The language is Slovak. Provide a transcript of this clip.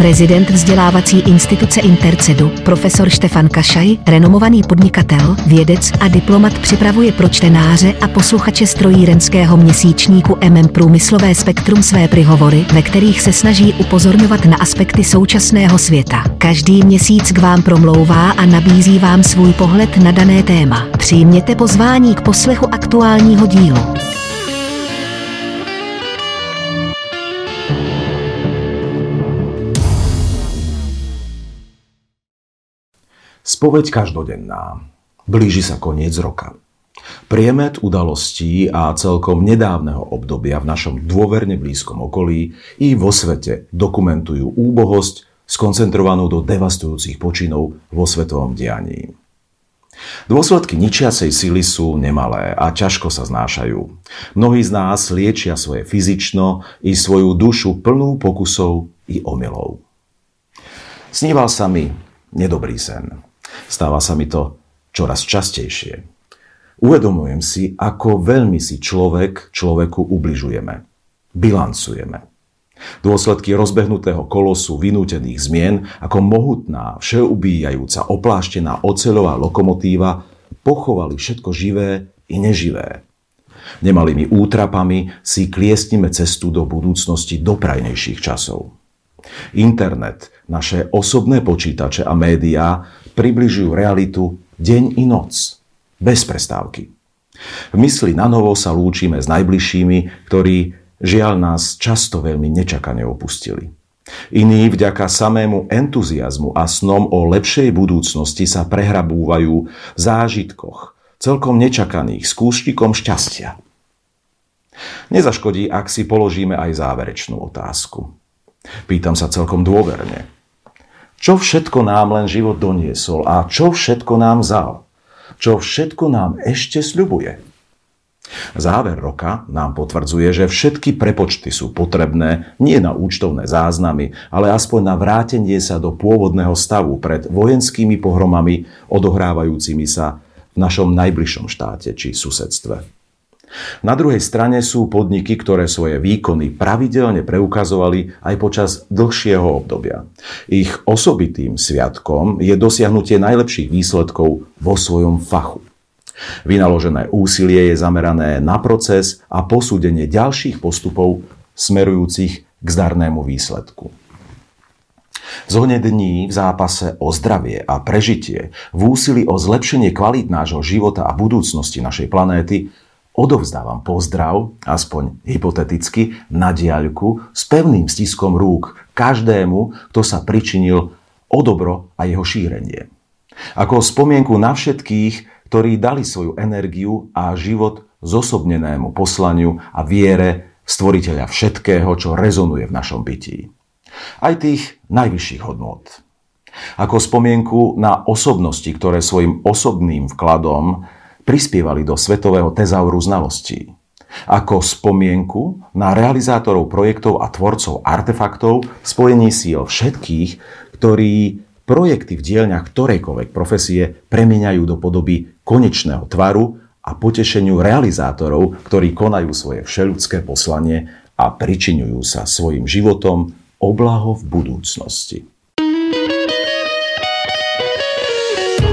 Prezident vzdělávací instituce Intercedu, profesor Štefan Kašaj, renomovaný podnikatel, vědec a diplomat připravuje pro čtenáře a posluchače strojírenského měsíčníku MM Průmyslové spektrum své prihovory, ve kterých se snaží upozorňovat na aspekty současného světa. Každý měsíc k vám promlouvá a nabízí vám svůj pohled na dané téma. Přijměte pozvání k poslechu aktuálního dílu. Spoveď každodenná. Blíži sa koniec roka. Priemet udalostí a celkom nedávneho obdobia v našom dôverne blízkom okolí i vo svete dokumentujú úbohosť skoncentrovanú do devastujúcich počinov vo svetovom dianí. Dôsledky ničiacej sily sú nemalé a ťažko sa znášajú. Mnohí z nás liečia svoje fyzično i svoju dušu plnú pokusov i omylov. Sníval sa mi nedobrý sen. Stáva sa mi to čoraz častejšie. Uvedomujem si, ako veľmi si človek človeku ubližujeme. Bilancujeme. Dôsledky rozbehnutého kolosu vynútených zmien ako mohutná, všeubíjajúca, opláštená oceľová lokomotíva pochovali všetko živé i neživé. Nemalými útrapami si kliestnime cestu do budúcnosti do prajnejších časov. Internet, naše osobné počítače a médiá približujú realitu deň i noc, bez prestávky. V mysli na novo sa lúčime s najbližšími, ktorí žiaľ nás často veľmi nečakane opustili. Iní vďaka samému entuziasmu a snom o lepšej budúcnosti sa prehrabúvajú v zážitkoch, celkom nečakaných, s kúštikom šťastia. Nezaškodí, ak si položíme aj záverečnú otázku. Pýtam sa celkom dôverne. Čo všetko nám len život doniesol a čo všetko nám vzal? Čo všetko nám ešte sľubuje? Záver roka nám potvrdzuje, že všetky prepočty sú potrebné nie na účtovné záznamy, ale aspoň na vrátenie sa do pôvodného stavu pred vojenskými pohromami odohrávajúcimi sa v našom najbližšom štáte či susedstve. Na druhej strane sú podniky, ktoré svoje výkony pravidelne preukazovali aj počas dlhšieho obdobia. Ich osobitým sviatkom je dosiahnutie najlepších výsledkov vo svojom fachu. Vynaložené úsilie je zamerané na proces a posúdenie ďalších postupov smerujúcich k zdarnému výsledku. Zhone dní v zápase o zdravie a prežitie, v úsilí o zlepšenie kvalít nášho života a budúcnosti našej planéty odovzdávam pozdrav, aspoň hypoteticky, na diaľku s pevným stiskom rúk každému, kto sa pričinil o dobro a jeho šírenie. Ako spomienku na všetkých, ktorí dali svoju energiu a život zosobnenému poslaniu a viere stvoriteľa všetkého, čo rezonuje v našom bytí. Aj tých najvyšších hodnôt. Ako spomienku na osobnosti, ktoré svojim osobným vkladom prispievali do svetového tezauru znalostí. Ako spomienku na realizátorov projektov a tvorcov artefaktov spojení síl všetkých, ktorí projekty v dielňach ktorejkoľvek profesie premieňajú do podoby konečného tvaru a potešeniu realizátorov, ktorí konajú svoje všeludské poslanie a pričiňujú sa svojim životom oblaho v budúcnosti.